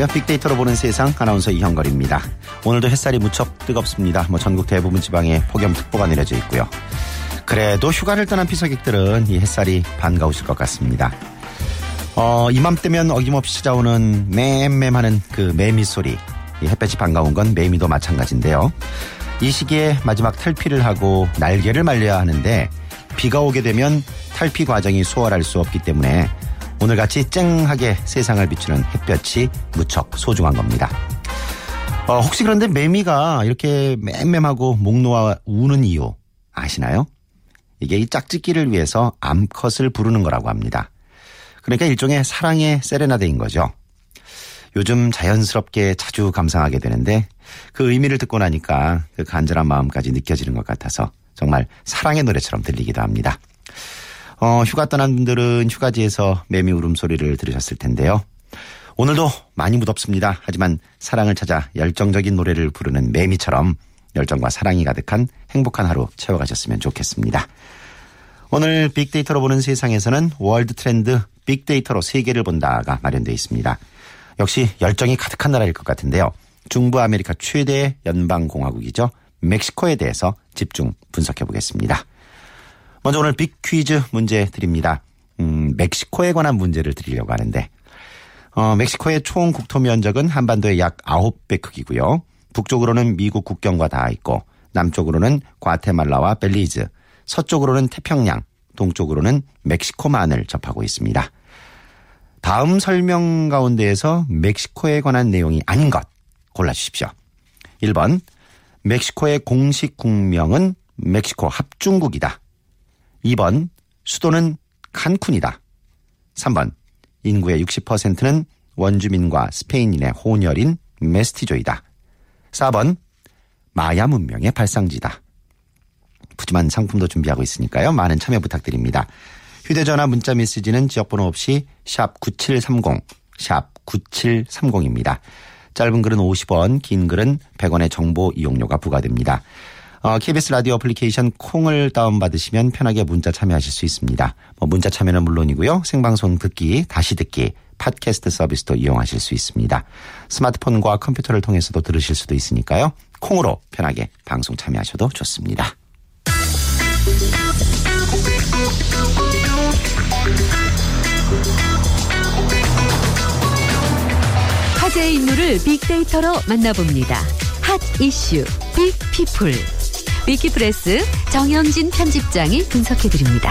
안녕하세요. 빅데이터로 보는 세상 아나운서 이형걸입니다. 오늘도 햇살이 무척 뜨겁습니다. 뭐 전국 대부분 지방에 폭염특보가 내려져 있고요. 그래도 휴가를 떠난 피서객들은 이 햇살이 반가우실 것 같습니다. 어, 이맘때면 어김없이 찾아오는 맴맴하는 그 매미 소리. 이 햇볕이 반가운 건 매미도 마찬가지인데요. 이 시기에 마지막 탈피를 하고 날개를 말려야 하는데 비가 오게 되면 탈피 과정이 수월할 수 없기 때문에 오늘같이 쨍하게 세상을 비추는 햇볕이 무척 소중한 겁니다. 어, 혹시 그런데 매미가 이렇게 맴맴하고 목 놓아 우는 이유 아시나요? 이게 이 짝짓기를 위해서 암컷을 부르는 거라고 합니다. 그러니까 일종의 사랑의 세레나데인 거죠. 요즘 자연스럽게 자주 감상하게 되는데 그 의미를 듣고 나니까 그 간절한 마음까지 느껴지는 것 같아서 정말 사랑의 노래처럼 들리기도 합니다. 어, 휴가 떠난 분들은 휴가지에서 매미 울음소리를 들으셨을 텐데요. 오늘도 많이 무덥습니다. 하지만 사랑을 찾아 열정적인 노래를 부르는 매미처럼 열정과 사랑이 가득한 행복한 하루 채워가셨으면 좋겠습니다. 오늘 빅데이터로 보는 세상에서는 world trend 빅데이터로 세계를 본다가 마련되어 있습니다. 역시 열정이 가득한 나라일 것 같은데요. 중부 아메리카 최대 연방공화국이죠. 멕시코에 대해서 집중 분석해 보겠습니다. 먼저 오늘 빅 퀴즈 문제 드립니다. 음, 멕시코에 관한 문제를 드리려고 하는데, 어, 멕시코의 총 국토 면적은 한반도의 약 9배 크기고요. 북쪽으로는 미국 국경과 닿아 있고, 남쪽으로는 과테말라와 벨리즈, 서쪽으로는 태평양, 동쪽으로는 멕시코만을 접하고 있습니다. 다음 설명 가운데에서 멕시코에 관한 내용이 아닌 것 골라주십시오. 1번, 멕시코의 공식 국명은 멕시코 합중국이다. 2번 수도는 칸쿤이다. 3번 인구의 60%는 원주민과 스페인인의 혼혈인 메스티조이다. 4번 마야 문명의 발상지다. 푸짐한 상품도 준비하고 있으니까요. 많은 참여 부탁드립니다. 휴대전화 문자 메시지는 지역번호 없이 샵 9730, 샵 9730입니다. 짧은 글은 50원, 긴 글은 100원의 정보 이용료가 부과됩니다. 어, KBS 라디오 어플리케이션 콩을 다운받으시면 편하게 문자 참여하실 수 있습니다. 뭐 문자 참여는 물론이고요. 생방송 듣기, 다시 듣기, 팟캐스트 서비스도 이용하실 수 있습니다. 스마트폰과 컴퓨터를 통해서도 들으실 수도 있으니까요. 콩으로 편하게 방송 참여하셔도 좋습니다. 화제의 인물을 빅데이터로 만나봅니다. hot issue big people. 위키프레스 정영진 편집장이 분석해드립니다.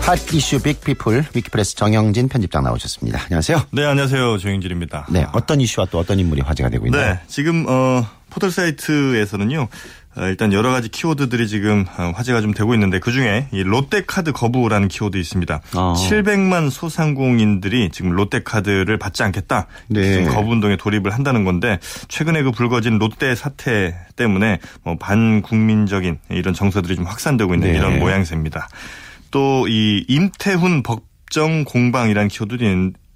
hot issue big people 위키프레스 정영진 편집장 나오셨습니다. 안녕하세요. 네, 안녕하세요. 정영진입니다. 네, 어떤 이슈와 또 어떤 인물이 화제가 되고 있나요? 네, 지금 어 포털 사이트에서는요. 어, 일단 여러 가지 키워드들이 지금 어, 화제가 좀 되고 있는데 그중에 이 롯데카드 거부라는 키워드 있습니다. 어. 700만 소상공인들이 지금 롯데카드를 받지 않겠다. 네. 지금 거부 운동에 돌입을 한다는 건데 최근에 그 불거진 롯데 사태 때문에 뭐 반국민적인 이런 정서들이 좀 확산되고 있는 네. 이런 모양새입니다. 또 이 임태훈 법정 공방이라는 키워드도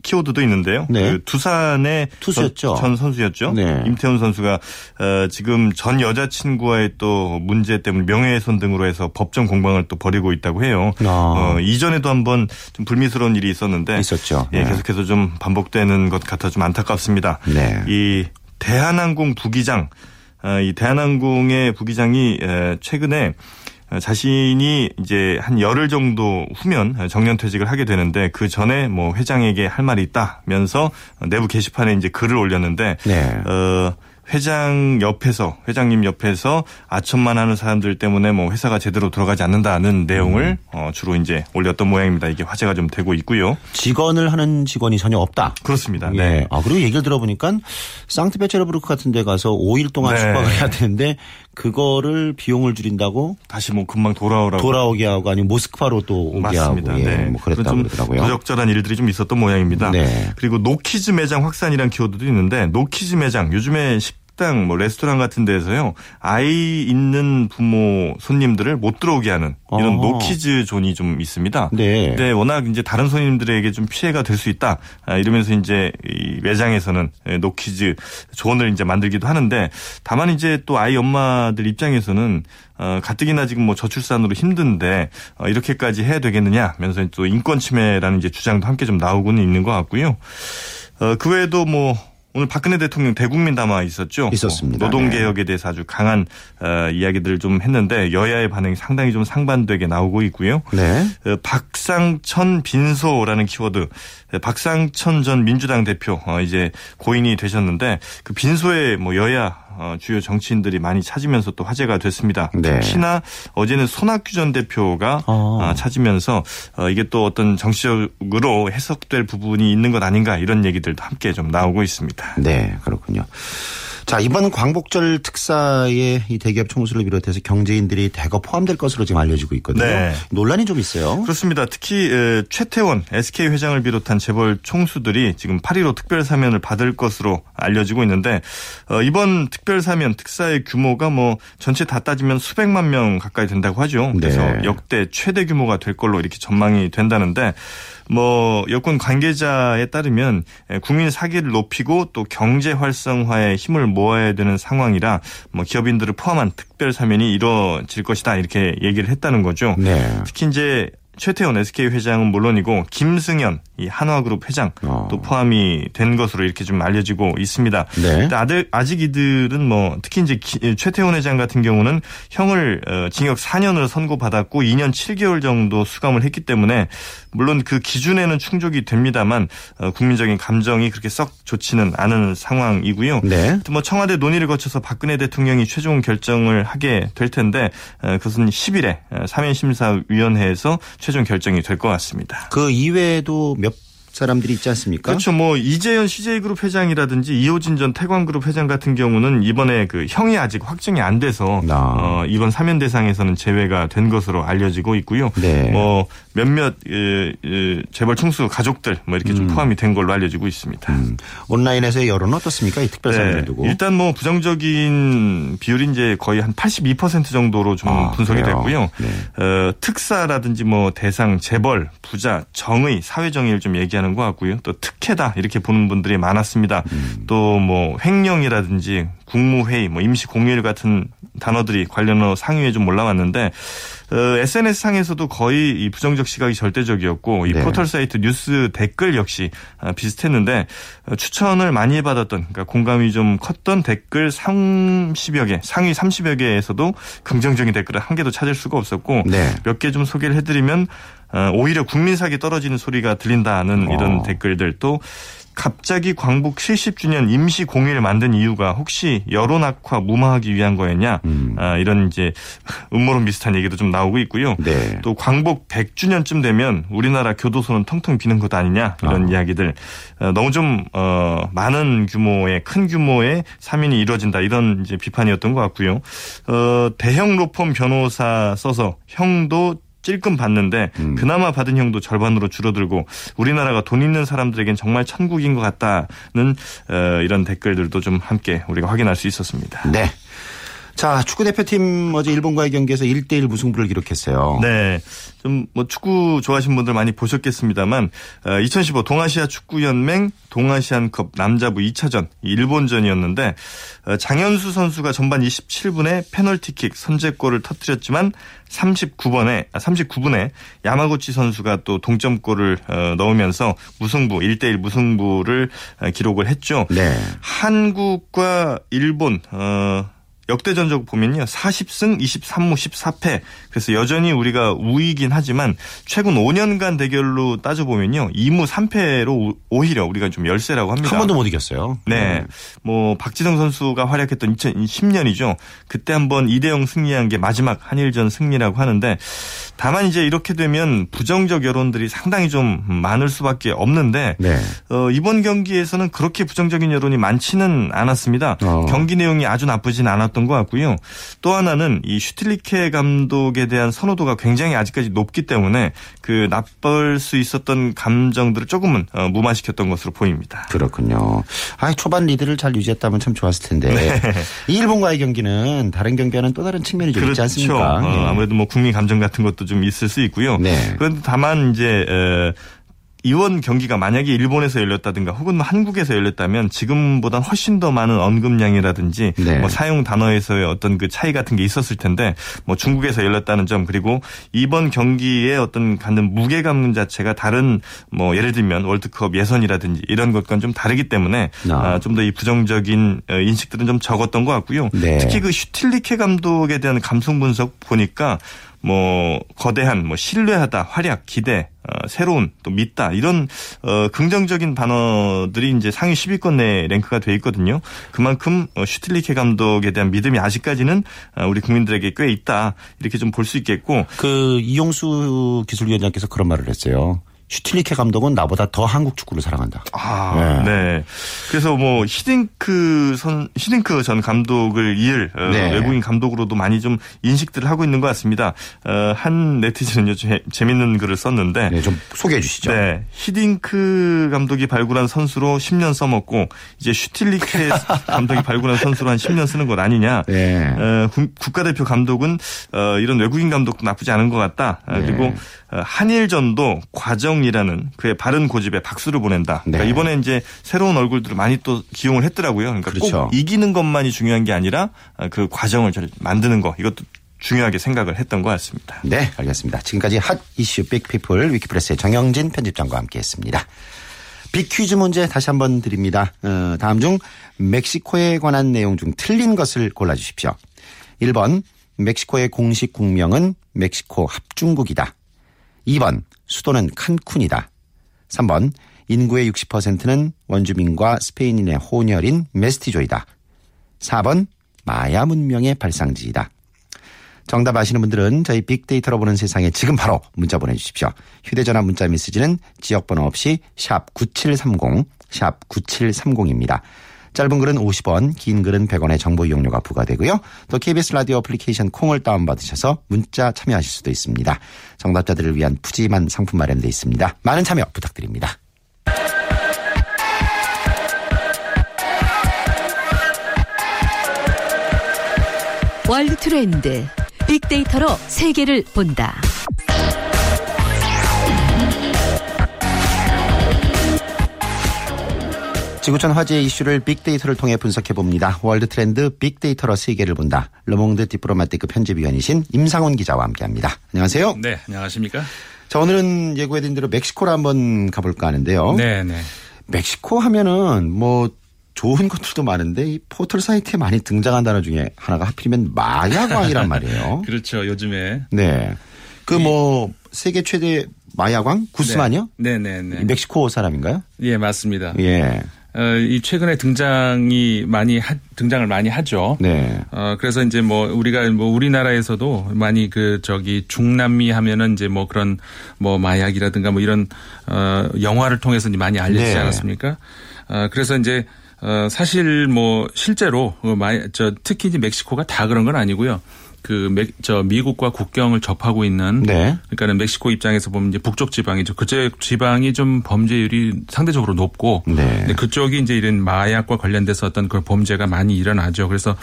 키워드도 있는데요. 네. 그 두산의 투수였죠. 전, 전 선수였죠. 네. 임태훈 선수가 어, 지금 전 여자친구와의 또 문제 때문에 명예훼손 등으로 해서 법정 공방을 또 벌이고 있다고 해요. 아. 어, 이전에도 한번 좀 불미스러운 일이 있었는데 있었죠. 예, 네. 계속해서 좀 반복되는 것 같아 좀 안타깝습니다. 네. 이 대한항공 부기장, 어, 이 대한항공의 부기장이 에, 최근에 어, 자신이 이제 한 열흘 정도 후면 정년 퇴직을 하게 되는데 그 전에 뭐 회장에게 할 말이 있다면서 내부 게시판에 이제 글을 올렸는데 네. 어 회장 옆에서 회장님 옆에서 아첨만 하는 사람들 때문에 뭐 회사가 제대로 돌아가지 않는다는 내용을 어 주로 이제 올렸던 모양입니다. 이게 화제가 좀 되고 있고요. 직원을 하는 직원이 전혀 없다. 그렇습니다. 예. 네. 아, 그리고 얘기를 들어보니까 상트페테르부르크 같은 데 가서 5일 동안 네. 숙박을 해야 되는데 그거를 비용을 줄인다고 다시 뭐 금방 돌아오라고 돌아오게 하고 아니면 모스크바로 또 오게 맞습니다. 하고 예, 네. 뭐 그랬다고 좀 그러더라고요. 부적절한 일들이 좀 있었던 모양입니다. 네. 그리고 노키즈 매장 확산이라는 키워드도 있는데 노키즈 매장 요즘에 식당, 뭐 레스토랑 같은 데서요 아이 있는 부모 손님들을 못 들어오게 하는 이런 어. 노키즈 존이 좀 있습니다. 네. 근데 워낙 이제 다른 손님들에게 좀 피해가 될 수 있다. 아, 이러면서 이제 이 매장에서는 예, 노키즈 존을 이제 만들기도 하는데 다만 이제 또 아이 엄마들 입장에서는 어, 가뜩이나 지금 뭐 저출산으로 힘든데 어, 이렇게까지 해야 되겠느냐 하면서 또 인권 침해라는 이제 주장도 함께 좀 나오고는 있는 것 같고요. 어, 그 외에도 뭐 오늘 박근혜 대통령 대국민 담화 있었죠. 있었습니다. 어, 노동 네. 개혁에 대해서 아주 강한 어, 이야기들을 좀 했는데 여야의 반응이 상당히 좀 상반되게 나오고 있고요. 네. 어, 박상천 빈소라는 키워드. 어, 박상천 전 민주당 대표 어, 이제 고인이 되셨는데 그 빈소에 뭐 여야 어, 주요 정치인들이 많이 찾으면서 또 화제가 됐습니다. 네. 특히나 어제는 손학규 전 대표가 어. 아, 찾으면서 어, 이게 또 어떤 정치적으로 해석될 부분이 있는 것 아닌가 이런 얘기들도 함께 좀 나오고 있습니다. 네, 그렇군요. 자, 이번 광복절 특사에 이 대기업 총수를 비롯해서 경제인들이 대거 포함될 것으로 지금 알려지고 있거든요. 네. 논란이 좀 있어요. 그렇습니다. 특히 에, 최태원 SK 회장을 비롯한 재벌 총수들이 지금 8.15 특별 사면을 받을 것으로 알려지고 있는데 어, 이번 특별 사면 특사의 규모가 뭐 전체 다 따지면 수백만 명 가까이 된다고 하죠. 그래서 네. 역대 최대 규모가 될 걸로 이렇게 전망이 된다는데 뭐 여권 관계자에 따르면 에, 국민 사기를 높이고 또 경제 활성화에 힘을 모아야 되는 상황이라 뭐 기업인들을 포함한 특별 사면이 이루어질 것이다 이렇게 얘기를 했다는 거죠. 네. 특히 이제 최태원 SK 회장은 물론이고 김승현 이 한화그룹 회장 어. 또 포함이 된 것으로 이렇게 좀 알려지고 있습니다. 네. 근데 아들, 아직 이들은 뭐 특히 이제 기- 최태원 회장 같은 경우는 형을 어, 징역 4년을 선고받았고 2년 7개월 정도 수감을 했기 때문에 물론 그 기준에는 충족이 됩니다만 어, 국민적인 감정이 그렇게 썩 좋지는 않은 상황이고요. 네. 뭐 청와대 논의를 거쳐서 박근혜 대통령이 최종 결정을 하게 될 텐데 어, 그것은 10일에 사면심사위원회에서 최종 결정이 될 것 같습니다. 그 이외에도 몇 사람들이 있지 않습니까? 그렇죠. 뭐 이재현 CJ그룹 회장이라든지 이호진 전 태광그룹 회장 같은 경우는 이번에 그 형이 아직 확정이 안 돼서 아. 어, 이번 사면 대상에서는 제외가 된 것으로 알려지고 있고요. 네. 뭐 몇몇 예, 예, 재벌 총수 가족들 뭐 이렇게 좀 포함이 된 걸로 알려지고 있습니다. 음. 온라인에서의 여론은 어떻습니까? 이 특별 사면을 두고. 네. 일단 뭐 부정적인 비율이 이제 거의 한 82% 정도로 좀 아, 분석이 그래요? 됐고요. 네. 어, 특사라든지 뭐 대상, 재벌, 부자, 정의, 사회 정의를 좀 얘기하는 것 같고요. 또 특혜다 이렇게 보는 분들이 많았습니다. 음. 또뭐 횡령이라든지 국무회의, 뭐 임시공휴일 같은 단어들이 관련어 상위에 좀 올라왔는데 어, SNS 상에서도 거의 이 부정적 시각이 절대적이었고 이 네. 포털 사이트 뉴스 댓글 역시 아, 비슷했는데 어, 추천을 많이 받았던 그러니까 공감이 좀 컸던 댓글 30여 개 상위 30여 개에서도 긍정적인 댓글을 한 개도 찾을 수가 없었고 네. 몇개 좀 소개를 해드리면 어, 오히려 국민 사기 떨어지는 소리가 들린다는 이런 어. 댓글들 또 갑자기 광복 70주년 임시 공휴일 만든 이유가 혹시 여론 악화 무마하기 위한 거였냐 음. 아, 이런 이제 음모론 비슷한 얘기도 좀 나오고 있고요. 네. 또 광복 100주년쯤 되면 우리나라 교도소는 텅텅 비는 것 아니냐 이런 아. 이야기들 어, 너무 좀 어, 많은 규모의 큰 규모의 사면이 이루어진다 이런 이제 비판이었던 것 같고요. 어, 대형 로펌 변호사 써서 형도 찔끔 받는데 음. 그나마 받은 형도 절반으로 줄어들고 우리나라가 돈 있는 사람들에겐 정말 천국인 것 같다는 어, 이런 댓글들도 좀 함께 우리가 확인할 수 있었습니다. 네. 자, 축구 대표팀 어제 일본과의 경기에서 1대1 무승부를 기록했어요. 네. 좀 뭐 축구 좋아하시는 분들 많이 보셨겠습니다만 2015 동아시아 축구 연맹 동아시안컵 남자부 2차전 일본전이었는데 어, 장현수 선수가 전반 27분에 페널티킥 선제골을 터뜨렸지만 39번에 아, 39분에 야마구치 선수가 또 동점골을 어, 넣으면서 무승부 1대1 무승부를 어, 기록을 했죠. 네. 한국과 일본 어 역대 전적 보면요. 40승 23무 14패. 그래서 여전히 우리가 우위긴 하지만 최근 5년간 대결로 따져보면요. 2무 3패로 오히려 우리가 좀 열세라고 합니다. 한 번도 못 이겼어요. 네. 뭐 박지성 선수가 활약했던 2010년이죠. 그때 한번 2대 0 승리한 게 마지막 한일전 승리라고 하는데 다만 이제 이렇게 되면 부정적 여론들이 상당히 좀 많을 수밖에 없는데 네. 어, 이번 경기에서는 그렇게 부정적인 여론이 많지는 않았습니다. 어. 경기 내용이 아주 나쁘진 않았 던 것 같고요. 또 하나는 이 슈틸리케 감독에 대한 선호도가 굉장히 아직까지 높기 때문에 그 나쁠 수 있었던 감정들을 조금은 어, 무마시켰던 것으로 보입니다. 그렇군요. 아, 초반 리드를 잘 유지했다면 참 좋았을 텐데. 이 일본과의 경기는 다른 경기와는 또 다른 측면이 좀 있지 않습니까? 어, 예. 아무래도 뭐 국민 감정 같은 것도 좀 있을 수 있고요. 네. 그런데 다만 이제 에, 이번 경기가 만약에 일본에서 열렸다든가 혹은 뭐 한국에서 열렸다면 지금보다 훨씬 더 많은 언급량이라든지 네. 뭐 사용 단어에서의 어떤 그 차이 같은 게 있었을 텐데 뭐 중국에서 열렸다는 점 그리고 이번 경기에 어떤 갖는 무게감 자체가 다른 뭐 예를 들면 월드컵 예선이라든지 이런 것과는 좀 다르기 때문에 아. 좀더 이 부정적인 어, 인식들은 좀 적었던 것 같고요. 네. 특히 그 슈틸리케 감독에 대한 감성 분석 보니까 뭐 거대한 뭐 신뢰하다, 활약, 기대, 어, 새로운 또 믿다 이런 어, 긍정적인 단어들이 이제 상위 10위권 내에 랭크가 돼 있거든요. 그만큼 어, 슈틸리케 감독에 대한 믿음이 아직까지는 어, 우리 국민들에게 꽤 있다 이렇게 좀 볼 수 있겠고 그 이용수 기술위원장께서 그런 말을 했어요. 슈틸리케 감독은 나보다 더 한국 축구를 사랑한다. 아, 네. 그래서 뭐 히딩크 선 히딩크 전 감독을 이을 어, 네. 외국인 감독으로도 많이 좀 인식들을 하고 있는 것 같습니다. 어, 한 네티즌은요 재, 재밌는 글을 썼는데 네, 좀 소개해 주시죠. 네. 히딩크 감독이 발굴한 선수로 10년 써먹고 이제 슈틸리케 감독이 발굴한 선수로 한 10년 쓰는 것 아니냐. 네. 어, 국- 국가대표 감독은 어, 이런 외국인 감독도 나쁘지 않은 것 같다. 아, 네. 그리고 어, 한일전도 과정 이라는 그의 바른 고집에 박수를 보낸다. 그러니까 네. 이번에 이제 새로운 얼굴들을 많이 또 기용을 했더라고요. 그러니까 그렇죠. 꼭 이기는 것만이 중요한 게 아니라 어, 그 과정을 잘 만드는 거 이것도 중요하게 생각을 했던 것 같습니다. 네, 알겠습니다. 지금까지 핫 이슈 빅피플 위키프레스의 정영진 편집장과 함께했습니다. 빅퀴즈 문제 다시 한번 드립니다. 어, 다음 중 멕시코에 관한 내용 중 틀린 것을 골라주십시오. 1번 멕시코의 공식 국명은 멕시코 합중국이다. 2번 수도는 칸쿤이다. 3번 인구의 60%는 원주민과 스페인인의 혼혈인 메스티조이다. 4번 마야 문명의 발상지이다. 정답 아시는 분들은 저희 빅데이터로 보는 세상에 지금 바로 문자 보내주십시오. 휴대전화 문자 메시지는 지역번호 없이 샵 9730, 샵 9730입니다. 짧은 글은 50원, 긴 글은 100원의 정보 이용료가 부과되고요. 또 KBS 라디오 어플리케이션 콩을 다운받으셔서 문자 참여하실 수도 있습니다. 정답자들을 위한 푸짐한 상품 마련되어 있습니다. 많은 참여 부탁드립니다. 월드 트렌드. 빅데이터로 세계를 본다. 지구촌 화제의 이슈를 빅데이터를 통해 분석해 봅니다. 월드 트렌드 빅데이터로 세계를 본다. 르몽드 디플로마티크 편집위원이신 임상훈 기자와 함께합니다. 안녕하세요. 네, 안녕하십니까? 자 오늘은 예고해드린 대로 멕시코로 한번 가볼까 하는데요. 네, 네. 멕시코 하면은 뭐 좋은 것들도 많은데 이 포털 사이트에 많이 등장한 단어 중에 하나가 하필이면 마약왕이란 말이에요. 그렇죠. 요즘에 네. 그뭐 세계 최대 마야광 구스만이요? 네, 네, 네. 멕시코 사람인가요? 예, 맞습니다. 예. 어, 이 최근에 등장이 많이 하, 등장을 많이 하죠. 네. 어, 그래서 이제 뭐 우리가 뭐 우리나라에서도 많이 그 저기 중남미 하면은 이제 뭐 그런 뭐 마약이라든가 뭐 이런 어, 영화를 통해서 이제 많이 알려지지 네. 않았습니까? 어, 그래서 이제 어, 사실 뭐 실제로 어, 마, 저 특히 이제 멕시코가 다 그런 건 아니고요. 그, 멕, 저, 미국과 국경을 접하고 있는. 네. 그러니까는 멕시코 입장에서 보면 이제 북쪽 지방이죠. 그쪽 지방이 좀 범죄율이 상대적으로 높고. 네. 그쪽이 이제 이런 마약과 관련돼서 어떤 그런 범죄가 많이 일어나죠. 그래서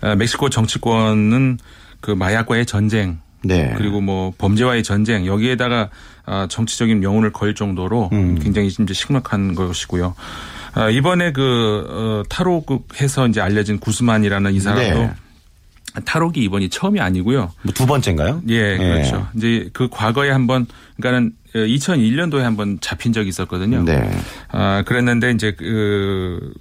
어, 멕시코 정치권은 그 마약과의 전쟁. 네. 그리고 뭐 범죄와의 전쟁 여기에다가 아, 정치적인 명운을 걸 정도로 음. 굉장히 이제 심각한 것이고요. 아, 이번에 그 어, 타로극해서 이제 알려진 구스만이라는 이 사람도 네. 타로기 이번이 처음이 아니고요. 뭐 두 번째인가요? 예, 그렇죠. 이제 그 과거에 한번 그러니까는 2001년도에 한번 잡힌 적이 있었거든요. 네. 아, 그랬는데 이제 그,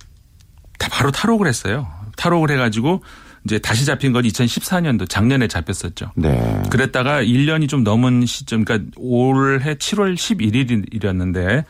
다 바로 탈옥을 했어요. 탈옥을 해 가지고 이제 다시 잡힌 건 2014년도 작년에 잡혔었죠. 네. 그랬다가 1년이 좀 넘은 시점, 그러니까 올해 7월 11일이었는데,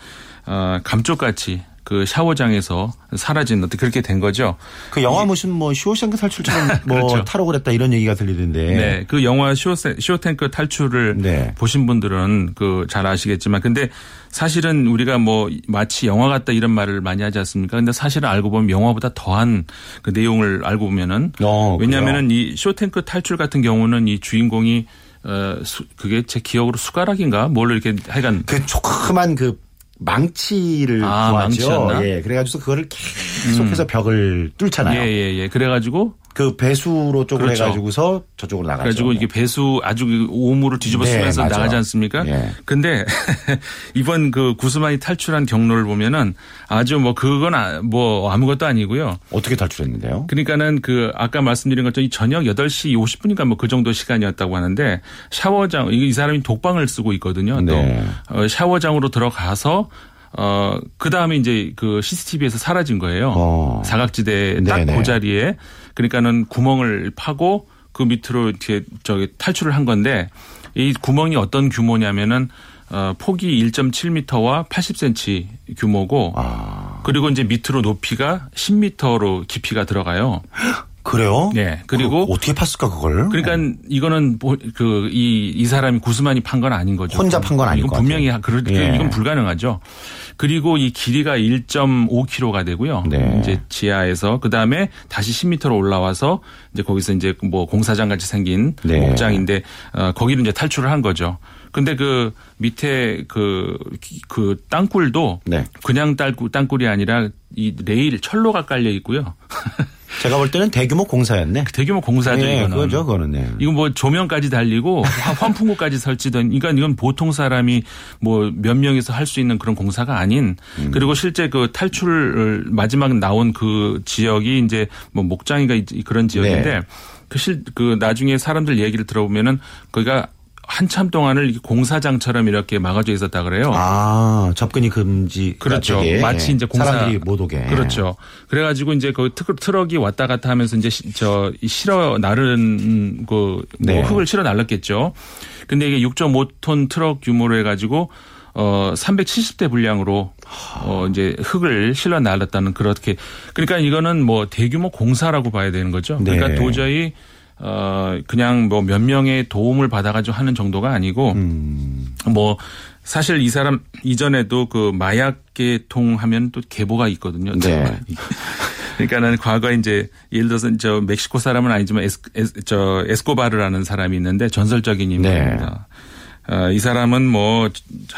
어, 감쪽같이 그그 샤워장에서 사라진 어떤 그렇게 된 거죠. 그 영화 무슨 뭐 쇼생크 탈출처럼 뭐 그렇죠. 탈옥을 했다 이런 얘기가 들리던데. 네. 그 영화 쇼, 쇼생크 탈출을 네. 보신 분들은 그 잘 아시겠지만 근데 사실은 우리가 뭐 마치 영화 같다 이런 말을 많이 하지 않습니까? 근데 사실은 알고 보면 영화보다 더한 그 내용을 알고 보면은 어, 왜냐하면은 이 쇼생크 탈출 같은 경우는 이 주인공이 어 수, 그게 제 기억으로 숟가락인가 뭘 이렇게 하여간 그 조그만 그 망치를 아, 구하죠. 망치였나? 예, 그래가지고 그거를 계속해서 벽을 뚫잖아요. 예, 예, 예. 그래가지고 그 배수로 쪽으로 그렇죠. 해가지고서 저쪽으로 나가죠. 그래가지고 이게 배수 아주 그 오물을 뒤집어 네, 쓰면서 맞아. 나가지 않습니까? 예. 근데 이번 그 구스만이 탈출한 경로를 보면은 아주 뭐 그건 아- 뭐 아무것도 아니고요. 어떻게 탈출했는데요? 그러니까는 그 아까 말씀드린 것처럼 이 저녁 8시 50분인가 뭐 그 정도 시간이었다고 하는데 샤워장 이 사람이 독방을 쓰고 있거든요. 네. 또 어, 샤워장으로 들어가서 어 그 다음에 이제 그 CCTV에서 사라진 거예요. 어. 사각지대 딱. 그 자리에 그러니까는 구멍을 파고 그 밑으로 이렇게 저기 탈출을 한 건데 이 구멍이 어떤 규모냐면은 어 폭이 1.7m와 80cm 규모고 아, 그리고 이제 밑으로 높이가 10m로 깊이가 들어가요. 그래요? 네. 그리고 그 어떻게 팠을까 그걸? 그러니까 이거는 그 이 이 사람이 구스만이 판 건 아닌 거죠. 혼자 판 건 아닐 이건 것 분명히. 그럴 예. 이건 불가능하죠. 그리고 이 길이가 1.5km가 되고요. 네. 이제 지하에서 그 다음에 다시 10m로 올라와서 이제 거기서 이제 뭐 공사장 같이 생긴 네. 목장인데 어, 거기를 이제 탈출을 한 거죠. 근데 그 밑에 그, 그 땅굴도 네. 그냥 땅굴, 땅굴이 아니라 이 레일 철로가 깔려 있고요. 제가 볼 때는 대규모 공사였네. 대규모 공사죠, 네, 이거는. 그거죠, 그거는. 네. 이건 뭐 조명까지 달리고 화- 환풍구까지 설치된 그러니까 이건 보통 사람이 뭐 몇 명이서 할 수 있는 그런 공사가 아닌 음. 그리고 실제 그 탈출을 마지막 나온 그 지역이 이제 뭐 목장이가 이- 그런 지역인데 네. 그실그 나중에 사람들 얘기를 들어보면은 거기가 한참 동안을 공사장처럼 이렇게 막아져 있었다 그래요. 아, 접근이 금지. 그렇죠. 되게 마치 이제 공사 사람들이 못 오게. 그렇죠. 그래가지고 이제 그 트럭, 트럭이 왔다 갔다 하면서 이제 시- 저 실어 나른 그뭐 네. 흙을 실어 날랐겠죠. 근데 이게 6.5톤 트럭 규모로 해가지고 어 370대 분량으로 어 이제 흙을 실어 날랐다는 그렇게 그러니까 이거는 뭐 대규모 공사라고 봐야 되는 거죠. 그러니까 네. 도저히 어 그냥 뭐 몇 명의 도움을 받아가지고 하는 정도가 아니고 음. 뭐 사실 이 사람 이전에도 그 마약계통 하면 또 계보가 있거든요. 네. 그러니까는 과거에 이제 예를 들어서 저 멕시코 사람은 아니지만 에스, 에스, 저 에스코바르라는 사람이 있는데 전설적인 인물입니다. 어, 이 사람은 뭐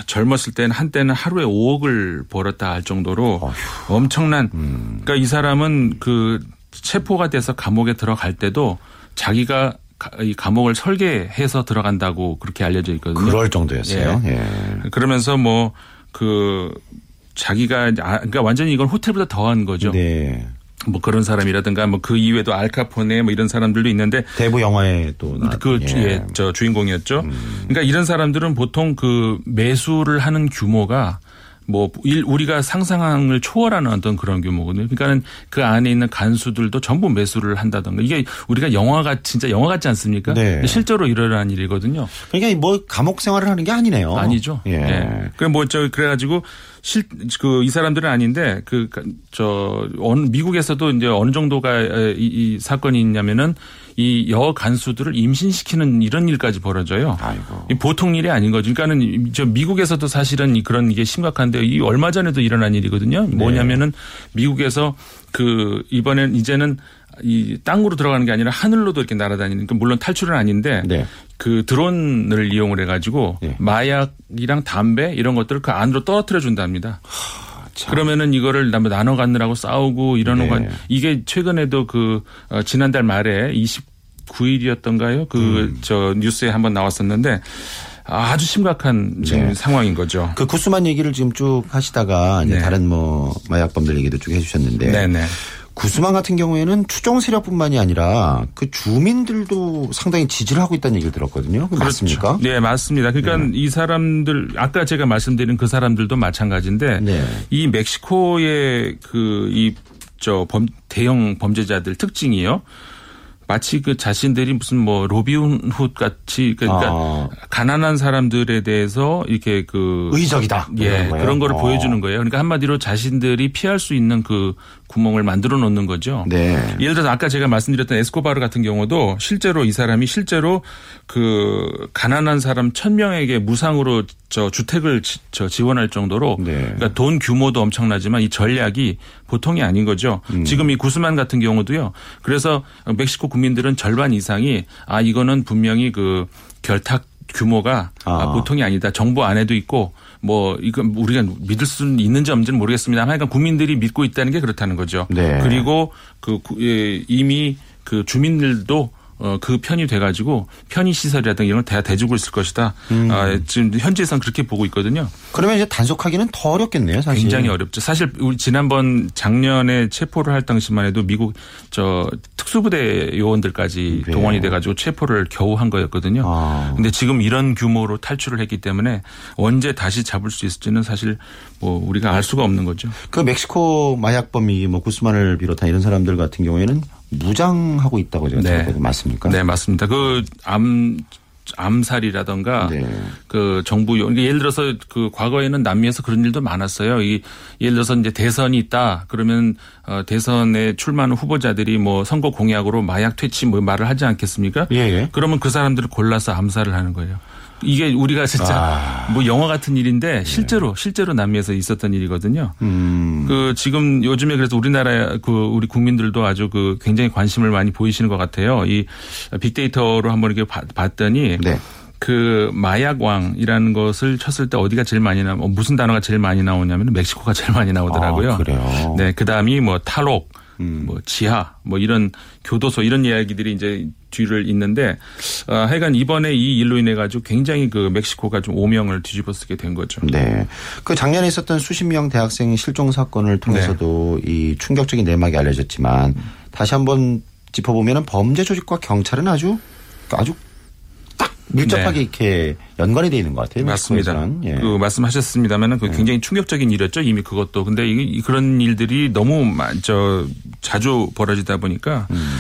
젊었을 때는 한때는 하루에 5억을 벌었다 할 정도로 엄청난 그러니까 이 사람은 그 체포가 돼서 감옥에 들어갈 때도 자기가 가- 이 감옥을 설계해서 들어간다고 그렇게 알려져 있거든요. 그럴 정도였어요. 예. 그러면서 뭐 그 자기가 아 그러니까 완전히 이건 호텔보다 더한 거죠. 네. 뭐 그런 사람이라든가 뭐 그 이외에도 알카포네 뭐 이런 사람들도 있는데 대부 영화에 또 나. 그 주- 예, 저 주인공이었죠. 그러니까 이런 사람들은 보통 그 매수를 하는 규모가 뭐 일- 우리가 상상을 초월하는 어떤 그런 규모거든요. 그러니까는 그 안에 있는 간수들도 전부 매수를 한다던가 이게 우리가 영화가 진짜 영화 같지 않습니까? 네. 실제로 일어난 일이거든요. 그러니까 뭐 감옥 생활을 하는 게 아니네요. 아니죠. 예. 예. 그럼 뭐 저 그래가지고 실 그 이 사람들은 아닌데 그 저 미국에서도 이제 어느 정도가 이, 이 사건이 있냐면은 이 여 간수들을 임신시키는 이런 일까지 벌어져요. 아이고. 이 보통 일이 아닌 거죠. 그러니까는 저 미국에서도 사실은 이 그런 이게 심각한데 이 얼마 전에도 일어난 일이거든요. 네. 뭐냐면은 미국에서 그 이번엔 이제는 이 땅으로 들어가는 게 아니라 하늘로도 이렇게 날아다니는 그 물론 탈출은 아닌데 네. 그 드론을 이용을 해가지고 네. 마약이랑 담배 이런 것들을 그 안으로 떨어뜨려 준답니다. 참. 그러면은 이거를 나- 나눠 갖느라고 싸우고 이러는 네. 건 이게 최근에도 그 어, 지난달 말에 29일이었던가요? 그저 뉴스에 한번 나왔었는데 아주 심각한 지금 네. 상황인 거죠. 그 구스만 얘기를 지금 쭉 하시다가 이제 네. 다른 뭐 마약범들 얘기도 쭉 해주셨는데 네네. 구스만 같은 경우에는 추종 세력뿐만이 아니라 그 주민들도 상당히 지지를 하고 있다는 얘기를 들었거든요. 그 맞습니까? 네, 맞습니다. 그러니까 이 사람들 아까 제가 말씀드린 그 사람들도 마찬가지인데 네. 이 멕시코의 그이저범 대형 범죄자들 특징이요. 마치 그 자신들이 무슨 뭐 로비훈 훗 같이 그러니까 아. 가난한 사람들에 대해서 이렇게 그 의적이다. 예, 그런 거를 어. 보여주는 거예요. 그러니까 한마디로 자신들이 피할 수 있는 그 구멍을 만들어 놓는 거죠. 네. 예를 들어서 아까 제가 말씀드렸던 에스코바르 같은 경우도 실제로 이 사람이 실제로 그 가난한 사람 천 명에게 무상으로 저 주택을 지, 저 지원할 정도로 네. 그러니까 돈 규모도 엄청나지만 이 전략이 보통이 아닌 거죠. 음. 지금 이 구스만 같은 경우도요. 그래서 멕시코 국민들은 절반 이상이 아 이거는 분명히 그 결탁 규모가 아. 아, 보통이 아니다. 정부 안에도 있고 뭐 이건 우리가 믿을 수는 있는지 없는지는 모르겠습니다만 하여간 국민들이 믿고 있다는 게 그렇다는 거죠. 네. 그리고 그 구- 예, 이미 그 주민들도 어, 그 편이 돼가지고 편의 시설이라든가 이런 걸 다 대주고 있을 것이다. 음. 아, 지금 현지에선 그렇게 보고 있거든요. 그러면 이제 단속하기는 더 어렵겠네요, 사실. 굉장히 어렵죠. 사실 우리 지난번 작년에 체포를 할 당시만 해도 미국 저 특수부대 요원들까지 네. 동원이 돼가지고 체포를 겨우 한 거였거든요. 아. 근데 지금 이런 규모로 탈출을 했기 때문에 언제 다시 잡을 수 있을지는 사실 뭐 우리가 알 수가 없는 거죠. 그 멕시코 마약범이 뭐 구스만을 비롯한 이런 사람들 같은 경우에는 무장하고 있다고 제가 네. 들었거든요. 맞습니까? 네, 맞습니다. 그 암, 암살이라던가 네. 그 정부 요- 그러니까 예를 들어서 그 과거에는 남미에서 그런 일도 많았어요. 이 예를 들어서 이제 대선이 있다 그러면 어 대선에 출마하는 후보자들이 뭐 선거 공약으로 마약 퇴치 뭐 말을 하지 않겠습니까? 예, 예. 그러면 그 사람들을 골라서 암살을 하는 거예요. 이게 우리가 진짜 아. 뭐 영화 같은 일인데 실제로 실제로 남미에서 있었던 일이거든요. 음. 그 지금 요즘에 그래서 우리나라 그 우리 국민들도 아주 그 굉장히 관심을 많이 보이시는 것 같아요. 이 빅데이터로 한번 이렇게 봤- 봤더니 네. 그 마약왕이라는 것을 쳤을 때 어디가 제일 많이 나 무슨 단어가 제일 많이 나오냐면 멕시코가 제일 많이 나오더라고요. 아, 그래요? 네, 그다음이 뭐 탈옥, 음. 뭐 지하, 뭐 이런 교도소 이런 이야기들이 이제 뒤를 잇는데 어, 하여간 이번에 이 일로 인해 가지고 굉장히 그 멕시코가 좀 오명을 뒤집어쓰게 된 거죠. 네. 그 작년에 있었던 수십 명 대학생 실종 사건을 통해서도 네. 이 충격적인 내막이 알려졌지만 다시 한번 짚어보면 범죄 조직과 경찰은 아주 아주 딱 밀접하게 네. 이렇게 연관이 돼 있는 것 같아요. 맞습니다. 예. 그 말씀하셨습니다만은 그 굉장히 충격적인 일이었죠. 이미 그것도. 근데 이 그런 일들이 너무 마- 저 자주 벌어지다 보니까 음.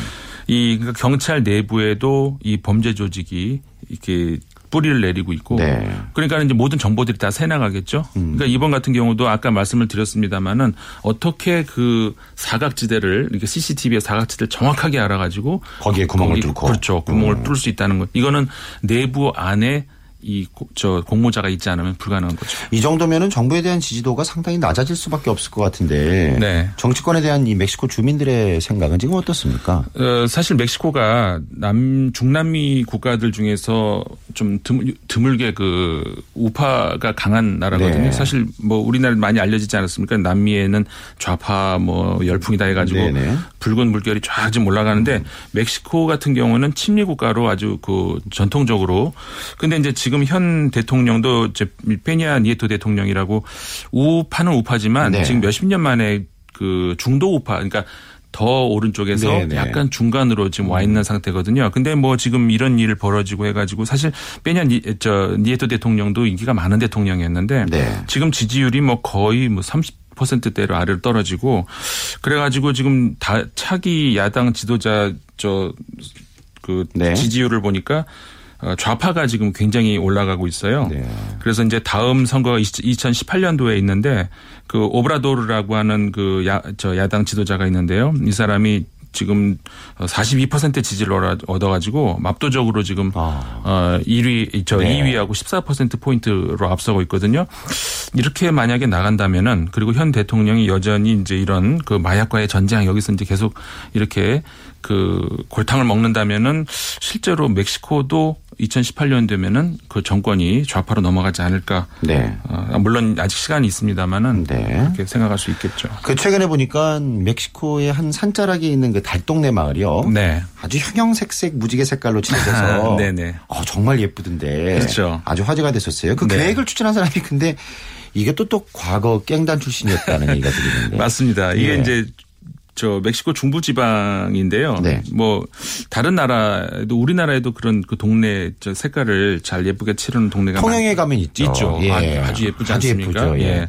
이 그러니까 경찰 내부에도 이 범죄 조직이 이렇게 뿌리를 내리고 있고 네. 음. 그러니까 이제 모든 정보들이 다 새나가겠죠. 그러니까 이번 같은 경우도 아까 말씀을 드렸습니다마는 어떻게 그 사각지대를 이렇게 CCTV의 사각지대를 정확하게 알아가지고 거기에 구멍을 거기- 뚫고. 그렇죠. 구멍을 음. 뚫을 수 있다는 것. 이거는 내부 안에 이 저 공모자가 있지 않으면 불가능한 거죠. 이 정도면은 정부에 대한 지지도가 상당히 낮아질 수밖에 없을 것 같은데 네. 정치권에 대한 이 멕시코 주민들의 생각은 지금 어떻습니까? 어, 사실 멕시코가 남 중남미 국가들 중에서 좀 드물, 드물게 그 우파가 강한 나라거든요. 네. 사실 뭐 우리나라 많이 알려지지 않았습니까? 남미에는 좌파 뭐 열풍이다 해가지고 네네. 붉은 물결이 쫙 지금 올라가는데 멕시코 같은 경우는 침례 국가로 아주 그 전통적으로 근데 이제 지금 현 대통령도 이제 페니아 니에토 대통령이라고 우파는 우파지만 네. 지금 몇십 년 만에 그 중도 우파 그러니까 더 오른쪽에서 네네. 약간 중간으로 지금 와 있는 상태거든요. 근데 뭐 지금 이런 일을 벌어지고 해가지고 사실 페냐 니, 저 니에토 대통령도 인기가 많은 대통령이었는데 네. 지금 지지율이 뭐 거의 뭐 30%대로 아래로 떨어지고 그래가지고 지금 다 차기 야당 지도자 저그 네. 지지율을 보니까 어, 좌파가 지금 굉장히 올라가고 있어요. 네. 그래서 이제 다음 선거가 2018년도에 있는데 그 오브라도르라고 하는 그 야, 저 야당 지도자가 있는데요. 이 사람이 지금 42% 지지를 얻어- 얻어가지고 압도적으로 지금 아. 어 1위 저 네. 2위하고 14% 포인트로 앞서고 있거든요. 이렇게 만약에 나간다면은 그리고 현 대통령이 여전히 이제 이런 그 마약과의 전쟁 여기서 이제 계속 이렇게 그 골탕을 먹는다면은 실제로 멕시코도 2018년 되면은 그 정권이 좌파로 넘어가지 않을까. 네. 어, 물론 아직 시간이 있습니다만은 네. 그렇게 생각할 수 있겠죠. 그 최근에 보니까 멕시코의 한 산자락에 있는 그 달동네 마을이요. 네. 아주 형형색색 무지개 색깔로 칠해져서 네네. 어, 정말 예쁘던데 그렇죠. 아주 화제가 됐었어요. 그 네. 계획을 추진한 사람이 근데 이게 또 또 과거 깽단 출신이었다는 얘기가 들리는데 맞습니다. 이게 예. 이제 저 멕시코 중부 지방인데요. 네. 뭐 다른 나라에도 우리나라에도 그런 그 동네 저 색깔을 잘 예쁘게 칠하는 동네가 통영에 많- 가면 있죠. 있죠. 예. 아주, 아주 예쁘지 아주 않습니까? 예쁘죠. 예. 예.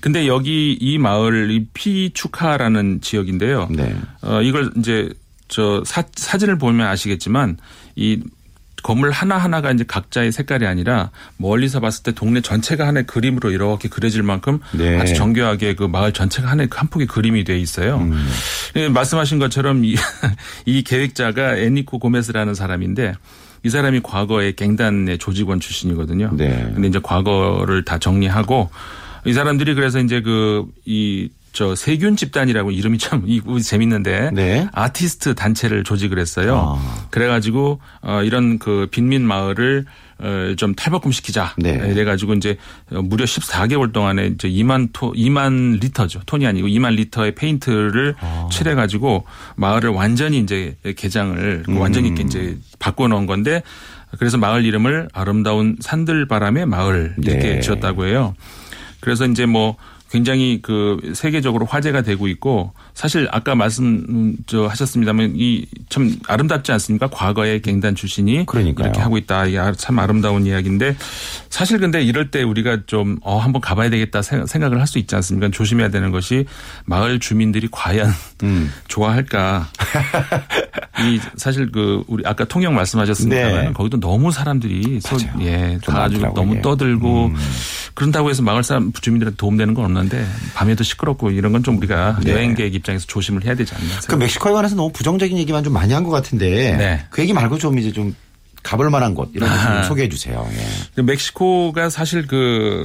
근데 여기 이 마을 이 피추카라는 지역인데요. 네. 어 이걸 이제 저 사, 사진을 보면 아시겠지만 이 건물 하나하나가 이제 각자의 색깔이 아니라 멀리서 봤을 때 동네 전체가 하나의 그림으로 이렇게 그려질 만큼 네. 아주 정교하게 그 마을 전체가 하나의 한 폭의 그림이 돼 있어요. 음. 예, 말씀하신 것처럼 이, 이 계획자가 애니코 고메스라는 사람인데 이 사람이 과거에 갱단의 조직원 출신이거든요. 네. 근데 이제 과거를 다 정리하고 이 사람들이 그래서 이제 그 이 저 세균 집단이라고 이름이 참 이- 재밌는데 네. 아티스트 단체를 조직을 했어요. 아. 그래가지고 어 이런 그 빈민 마을을 어좀 탈바꿈시키자. 네. 이래가지고 이제 무려 14개월 동안에 이제 2만 토 2만 리터죠. 톤이 아니고 2만 리터의 페인트를 아. 칠해가지고 마을을 완전히 이제 개장을 음. 완전히 이제 바꿔놓은 건데 그래서 마을 이름을 아름다운 산들바람의 마을 이렇게 네. 지었다고 해요. 그래서 이제 뭐 굉장히 그 세계적으로 화제가 되고 있고 사실 아까 말씀 저 하셨습니다만 이 참 아름답지 않습니까? 과거의 갱단 출신이 그러니까요. 이렇게 하고 있다. 이게 참 아름다운 이야기인데 사실 근데 이럴 때 우리가 좀 어 한번 가봐야 되겠다 생- 생각을 할 수 있지 않습니까? 조심해야 되는 것이 마을 주민들이 과연 음. 좋아할까? 이 사실 그 우리 아까 통영 말씀하셨습니다만 네. 거기도 너무 사람들이 맞아요. 예, 좀 가지고 많더라고요, 너무. 음. 떠들고 그런다고 해서 마을 사람 주민들한테 도움되는 건 없는 데 밤에도 시끄럽고 이런 건 좀 우리가 네. 여행객 입장에서 조심을 해야 되지 않나 그. 멕시코에 관해서 너무 부정적인 얘기만 좀 많이 한 것 같은데 네. 그 얘기 말고 좀 이제 좀 가볼 만한 곳 이런 거좀 아. 소개해 주세요. 예. 그 멕시코가 사실 그,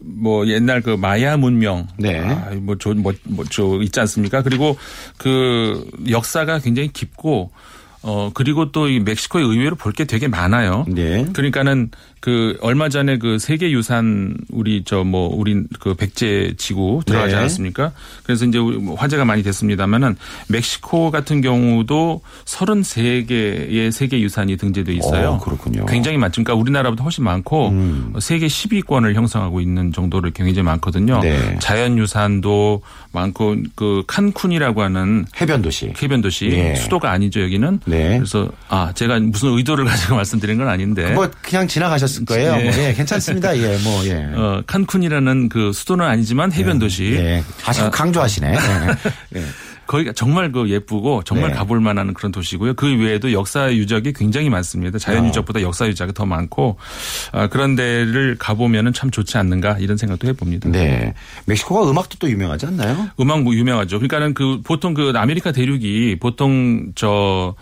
뭐 옛날 그 마야 문명. 네. 아, 뭐, 저, 뭐, 뭐, 저, 있지 않습니까? 그리고 그 역사가 굉장히 깊고, 어, 그리고 또 이 멕시코에 의외로 볼 게 되게 많아요. 네. 그러니까는 그 얼마 전에 그 세계 유산 우리 저 뭐 우리 그 백제 지구 들어가지 네. 않았습니까? 그래서 이제 뭐 화제가 많이 됐습니다만은 멕시코 같은 경우도 33개의 세계 유산이 등재돼 있어요. 어, 그렇군요. 굉장히 많죠. 그러니까 우리나라보다 훨씬 많고 음. 세계 10위권을 형성하고 있는 정도로 굉장히 많거든요. 네. 자연 유산도 많고 그 칸쿤이라고 하는 해변 도시. 해변 도시 예. 수도가 아니죠 여기는. 네. 그래서 아 제가 무슨 의도를 가지고 말씀드린 건 아닌데. 뭐 그냥 지나가셨 을 거예요. 예. 뭐, 예, 괜찮습니다. 예, 뭐 예. 어, 칸쿤이라는 그 수도는 아니지만 해변 도시. 예. 아주 강조하시네. 예. 예. 거기가 정말 그 예쁘고 정말 네. 가볼 만한 그런 도시고요. 그 외에도 역사 유적이 굉장히 많습니다. 자연 어. 유적보다 역사 유적이 더 많고 아, 그런 데를 가보면은 참 좋지 않는가 이런 생각도 해봅니다. 네. 멕시코가 음악도 또 유명하지 않나요? 음악 뭐 유명하죠. 그러니까는 그 보통 그 아메리카 대륙이 보통 저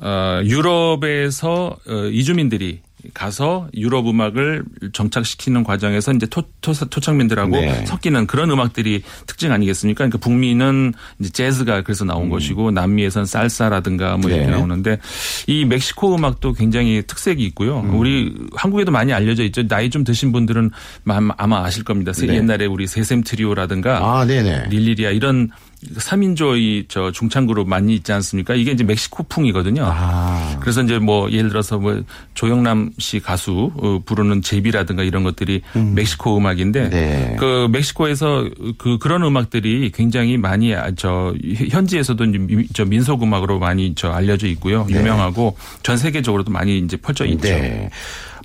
어, 유럽에서 어, 이주민들이 가서 유럽 음악을 정착시키는 과정에서 이제 토, 토, 토착민들하고 네. 섞이는 그런 음악들이 특징 아니겠습니까? 그러니까 북미는 이제 재즈가 그래서 나온 것이고 남미에선 살사라든가 뭐 이렇게 음. 네. 나오는데 이 멕시코 음악도 굉장히 특색이 있고요. 음. 우리 한국에도 많이 알려져 있죠. 나이 좀 드신 분들은 아마- 아실 겁니다. 네. 옛날에 우리 세샘 트리오라든가 아, 네네. 릴리리아 이런 3인조의 저 중창 그룹 많이 있지 않습니까? 이게 이제 멕시코풍이거든요. 아. 그래서 이제 뭐 예를 들어서 뭐 조영남 씨 가수 어, 부르는 제비라든가 이런 것들이 멕시코 음악인데 네. 그 멕시코에서 그 그런 음악들이 굉장히 많이 아, 저 현지에서도 저 민속 음악으로 많이 저 알려져 있고요. 유명하고 전 세계적으로도 많이 이제 펼쳐 있죠. 네.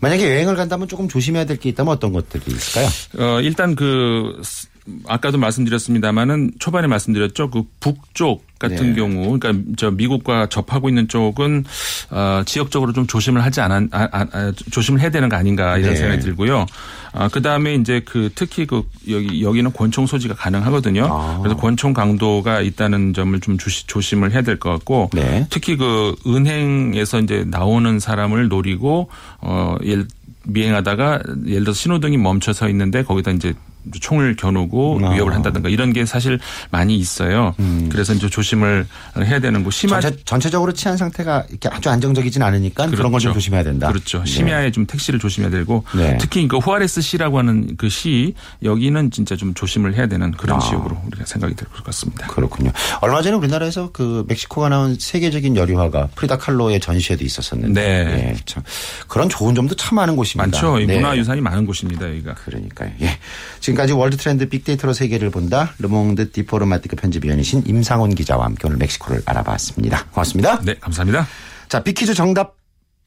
만약에 여행을 간다면 조금 조심해야 될 게 있다면 어떤 것들이 있을까요? 어, 일단 그, 스- 아까도 말씀드렸습니다만은 초반에 말씀드렸죠. 그 북쪽 같은 네. 경우, 그러니까 저 미국과 접하고 있는 쪽은 어, 지역적으로 좀 조심을 하지 않아, 아, 아, 아, 조심을 해야 되는 거 아닌가 이런 네. 생각이 들고요. 아, 그 다음에 이제 그 특히 그 여기 여기는 권총 소지가 가능하거든요. 아. 그래서 권총 강도가 있다는 점을 좀 주시, 조심을 해야 될 것 같고 네. 특히 그 은행에서 이제 나오는 사람을 노리고 어 예를 미행하다가 예를 들어서 신호등이 멈춰 서 있는데 거기다 이제 총을 겨누고 아. 위협을 한다든가 이런 게 사실 많이 있어요. 그래서 이제 조심을 해야 되는 거 심하 음. 전체, 전체 적으로 치안 상태가 이렇게 아주 안정적이진 않으니까 그런 걸좀 그렇죠. 조심해야 된다. 그렇죠. 네. 심야에 좀 택시를 조심해야 되고 네. 특히 그 후아레스 시라고 하는 그 시 여기는 진짜 좀 조심을 해야 되는 그런 아. 지역으로 우리가 생각이 들것 같습니다. 그렇군요. 얼마 전에 우리나라에서 그 멕시코가 나온 세계적인 여류화가 프리다 칼로의 전시회도 있었었는데. 네. 예, 참 그런 좋은 점도 참 많은 곳입니다. 많죠. 이 네. 문화 유산이 많은 곳입니다. 여기가. 그러니까요. 예. 지금 까지 월드 트렌드 빅데이터로 세계를 본다. 르몽드 디플로마티크 편집위원이신 임상훈 기자와 함께 오늘 멕시코를 알아봤습니다. 고맙습니다. 네, 감사합니다. 자, 빅퀴즈 정답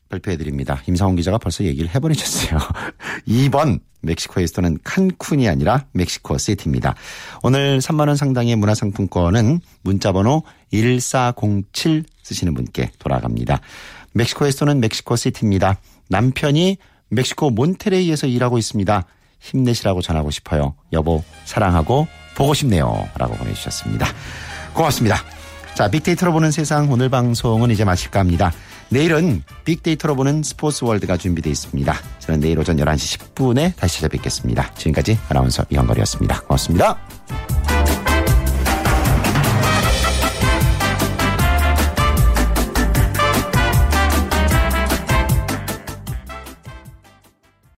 발표해드립니다. 임상훈 기자가 벌써 얘기를 해버리셨어요. 2번 멕시코의 수도는 칸쿤이 아니라 멕시코 시티입니다. 오늘 3만원 상당의 문화상품권은 문자번호 1407 쓰시는 분께 돌아갑니다. 멕시코의 수도는 멕시코 시티입니다. 남편이 멕시코 몬테레이에서 일하고 있습니다. 힘내시라고 전하고 싶어요. 여보 사랑하고 보고 싶네요. 라고 보내주셨습니다. 고맙습니다. 자, 빅데이터로 보는 세상 오늘 방송은 이제 마칠까 합니다. 내일은 빅데이터로 보는 스포츠 월드가 준비되어 있습니다. 저는 내일 오전 11시 10분에 다시 찾아뵙겠습니다. 지금까지 아나운서 이현걸이었습니다. 고맙습니다.